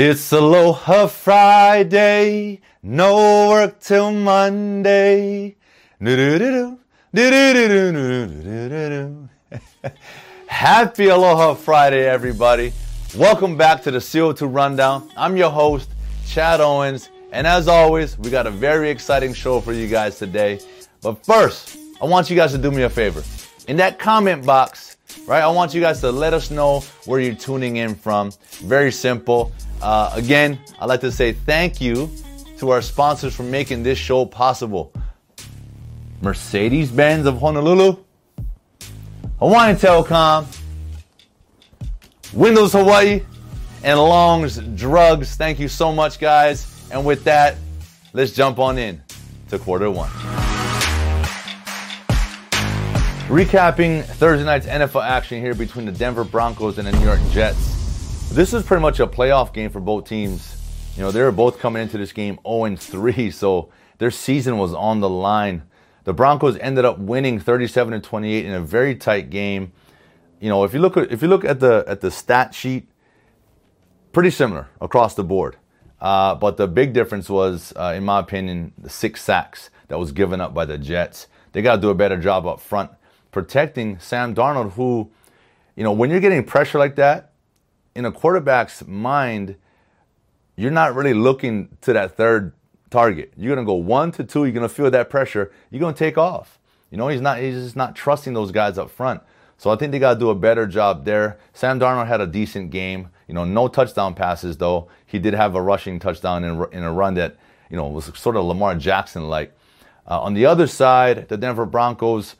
It's Aloha Friday, no work till Monday. Happy Aloha Friday, everybody. Welcome back to the CO2 Rundown. I'm your host, Chad Owens, and as always, we got a very exciting show for you guys today. But first, I want you guys to do me a favor. In that comment box, right, I want you guys to let us know where you're tuning in from. Very simple. Uh, again, I'd like to say thank you to our sponsors for making this show possible. Mercedes Benz of Honolulu, Hawaiian Telecom, Windows Hawaii, and Long's Drugs. Thank you so much, guys. And with that, let's jump on in to quarter one. Recapping Thursday night's NFL action here between the Denver Broncos and the New York Jets. This is pretty much a playoff game for both teams. You know, they were both coming into this game 0 3, so their season was on the line. The Broncos ended up winning 37 to 28 in a very tight game. You know, if you look at if you look at the at the stat sheet, pretty similar across the board. Uh, but the big difference was, uh, in my opinion, the six sacks that was given up by the Jets. They got to do a better job up front protecting Sam Darnold, who, you know, when you're getting pressure like that, in a quarterback's mind, you're not really looking to that third target. You're gonna go one to two. You're gonna feel that pressure. You're gonna take off. You know, he's not. He's just not trusting those guys up front. So I think they got to do a better job there. Sam Darnold had a decent game. You know, no touchdown passes though. He did have a rushing touchdown in, in a run that you know was sort of Lamar Jackson like. Uh, on the other side, the Denver Broncos.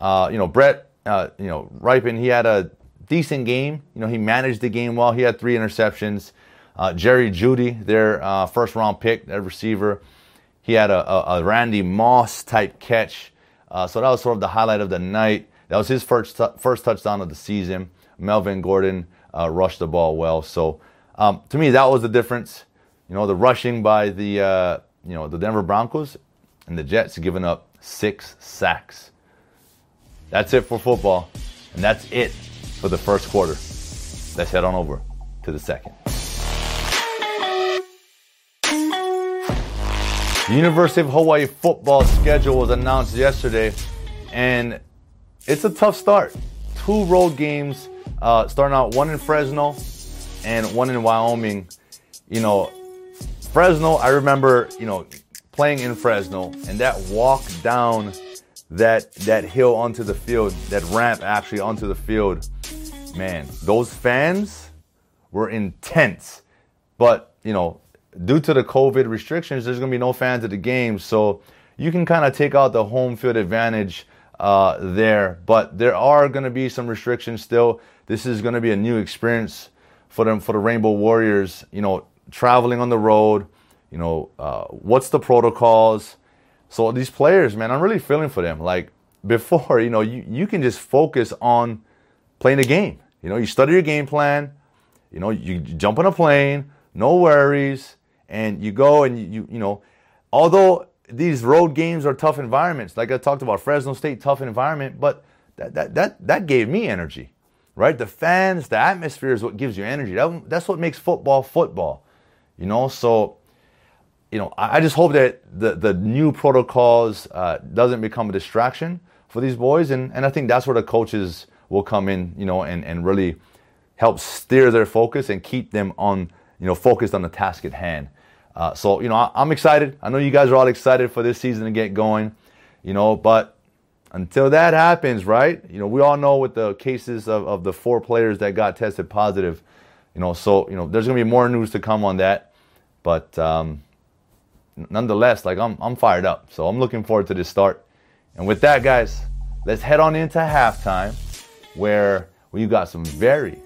Uh, you know, Brett. Uh, you know, Rypien. He had a decent game. You know, he managed the game well. He had three interceptions. Uh, Jerry Jeudy, their uh, first round pick, their receiver, he had a, a, a Randy Moss type catch. Uh, so that was sort of the highlight of the night. That was his first t- first touchdown of the season. Melvin Gordon uh, rushed the ball well. So um, to me, that was the difference. You know, the rushing by the uh, you know the Denver Broncos and the Jets giving up six sacks. That's it for football, and that's it for the first quarter. Let's head on over to the second. The University of Hawaii football schedule was announced yesterday, and it's a tough start. Two road games, uh, starting out one in Fresno and one in Wyoming. You know, Fresno, I remember, you know, playing in Fresno and that walk down that that hill onto the field, that ramp actually onto the field man, those fans were intense. But, you know, due to the COVID restrictions, there's going to be no fans at the game. So you can kind of take out the home field advantage uh, there. But there are going to be some restrictions still. This is going to be a new experience for them, for the Rainbow Warriors, you know, traveling on the road. You know, uh, what's the protocols? So these players, man, I'm really feeling for them. Like before, you know, you, you can just focus on playing a game. You know, you study your game plan. You know, you jump on a plane, no worries, and you go and you, you, know, although these road games are tough environments, like I talked about, Fresno State, tough environment, but that, that, that, that gave me energy, right? The fans, the atmosphere is what gives you energy. That, that's what makes football football, you know? So, you know, I, I just hope that the, the new protocols uh, doesn't become a distraction for these boys. And, and I think that's where the coaches will come in, you know, and, and really help steer their focus and keep them on, you know, focused on the task at hand. Uh, so, you know, I, I'm excited. I know you guys are all excited for this season to get going, you know, but until that happens, right? You know, we all know with the cases of, of the four players that got tested positive, you know, so, you know, there's going to be more news to come on that. But um, nonetheless, like, I'm, I'm fired up. So I'm looking forward to this start. And with that, guys, let's head on into halftime where we've got some very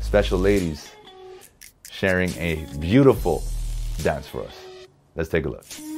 special ladies sharing a beautiful dance for us. Let's take a look.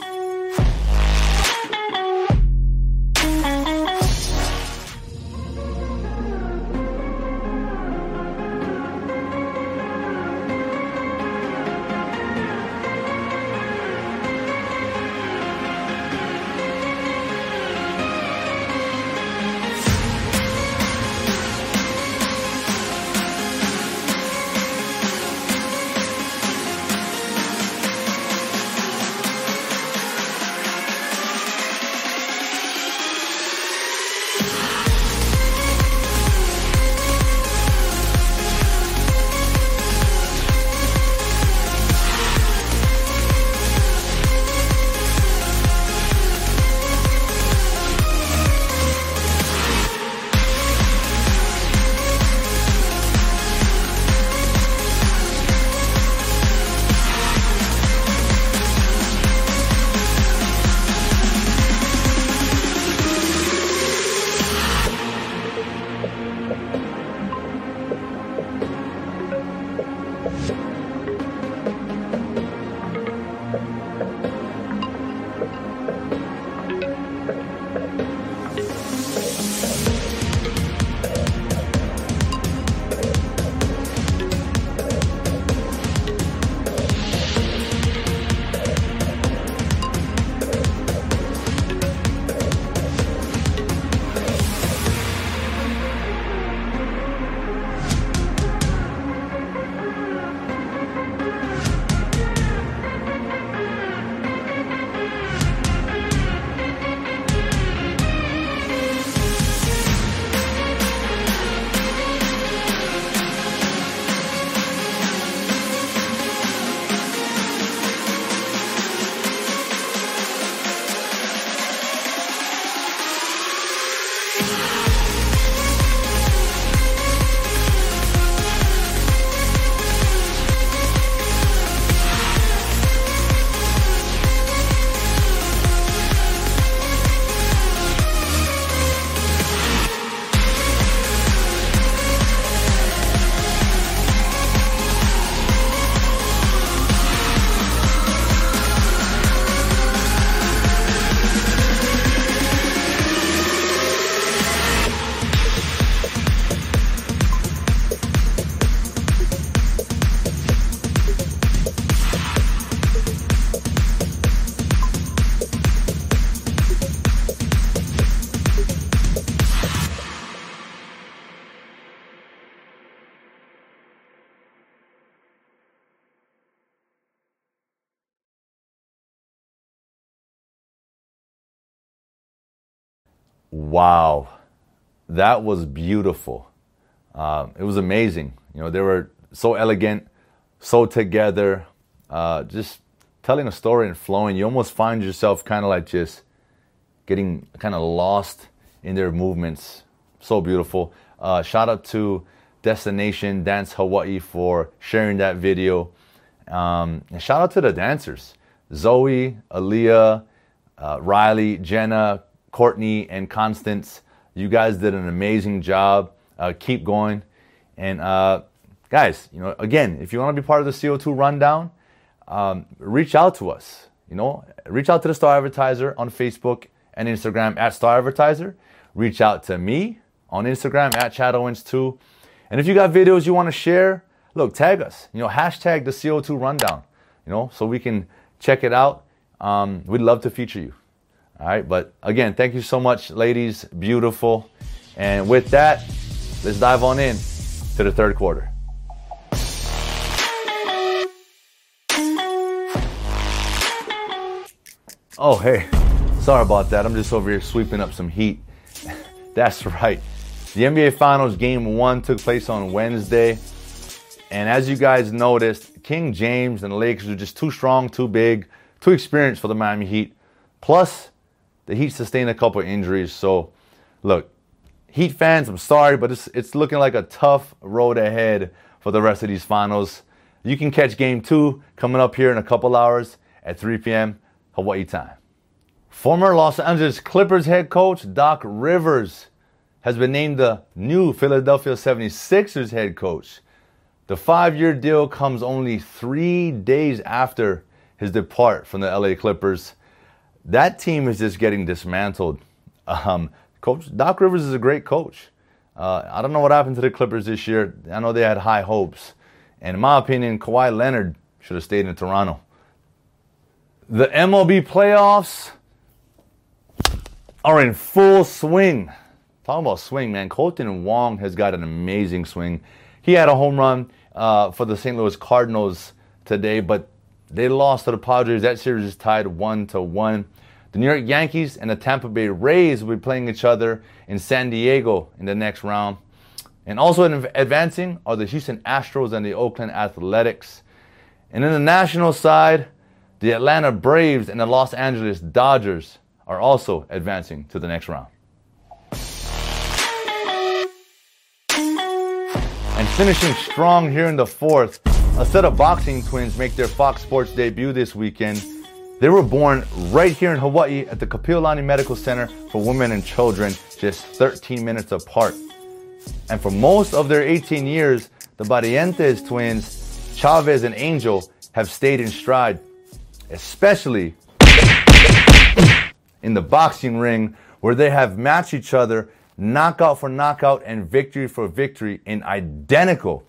Wow, that was beautiful. Uh, it was amazing. You know, they were so elegant, so together, uh, just telling a story and flowing. You almost find yourself kind of like just getting kind of lost in their movements. So beautiful. Uh, shout out to Destination Dance Hawaii for sharing that video. Um, and shout out to the dancers Zoe, Aaliyah, uh, Riley, Jenna, Courtney, and Constance. You guys did an amazing job. Uh, keep going. And uh, guys, you know, again, if you want to be part of the CO2 rundown, um, reach out to us. You know, reach out to the Star Advertiser on Facebook and Instagram at Star Advertiser. Reach out to me on Instagram at Chad Owens2. And if you got videos you want to share, look, tag us. You know, hashtag the CO2 rundown. You know, so we can check it out. Um, we'd love to feature you. All right, but again, thank you so much, ladies. Beautiful. And with that, let's dive on in to the third quarter. Oh, hey, sorry about that. I'm just over here sweeping up some heat. That's right. The NBA Finals game one took place on Wednesday. And as you guys noticed, King James and the Lakers were just too strong, too big, too experienced for the Miami Heat. Plus, the Heat sustained a couple injuries. So, look, Heat fans, I'm sorry, but it's, it's looking like a tough road ahead for the rest of these finals. You can catch game two coming up here in a couple hours at 3 p.m. Hawaii time. Former Los Angeles Clippers head coach Doc Rivers has been named the new Philadelphia 76ers head coach. The five year deal comes only three days after his depart from the LA Clippers. That team is just getting dismantled. Um, coach Doc Rivers is a great coach. Uh, I don't know what happened to the Clippers this year. I know they had high hopes. And in my opinion, Kawhi Leonard should have stayed in Toronto. The MLB playoffs are in full swing. Talking about swing, man. Kolten Wong has got an amazing swing. He had a home run uh, for the St. Louis Cardinals today, but they lost to the Padres. That series is tied one to one. The New York Yankees and the Tampa Bay Rays will be playing each other in San Diego in the next round. And also advancing are the Houston Astros and the Oakland Athletics. And in the national side, the Atlanta Braves and the Los Angeles Dodgers are also advancing to the next round. And finishing strong here in the fourth, a set of boxing twins make their Fox Sports debut this weekend. They were born right here in Hawaii at the Kapiolani Medical Center for Women and Children, just 13 minutes apart. And for most of their 18 years, the Barrientes twins, Chavez and Angel, have stayed in stride, especially in the boxing ring where they have matched each other knockout for knockout and victory for victory in identical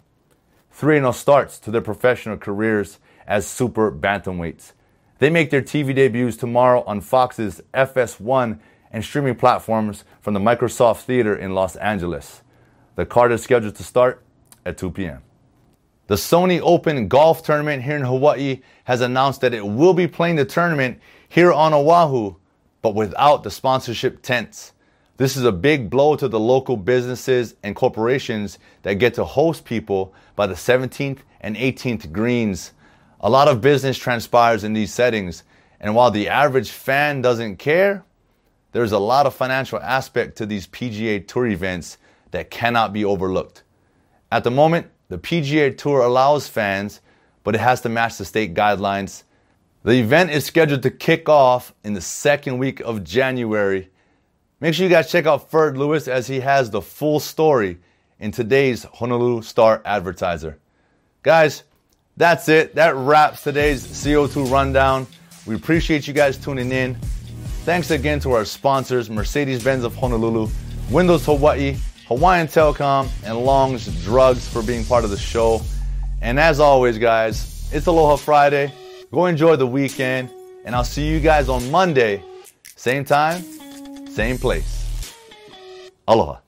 3 0 starts to their professional careers as super bantamweights. They make their TV debuts tomorrow on Fox's FS1 and streaming platforms from the Microsoft Theater in Los Angeles. The card is scheduled to start at 2 p.m. The Sony Open Golf Tournament here in Hawaii has announced that it will be playing the tournament here on Oahu, but without the sponsorship tents. This is a big blow to the local businesses and corporations that get to host people by the 17th and 18th greens. A lot of business transpires in these settings, and while the average fan doesn't care, there's a lot of financial aspect to these PGA Tour events that cannot be overlooked. At the moment, the PGA Tour allows fans, but it has to match the state guidelines. The event is scheduled to kick off in the second week of January Make sure you guys check out Ferd Lewis as he has the full story in today's Honolulu Star Advertiser. Guys, that's it. That wraps today's CO2 rundown. We appreciate you guys tuning in. Thanks again to our sponsors, Mercedes Benz of Honolulu, Windows Hawaii, Hawaiian Telecom, and Long's Drugs for being part of the show. And as always, guys, it's Aloha Friday. Go enjoy the weekend, and I'll see you guys on Monday, same time, same place. Aloha.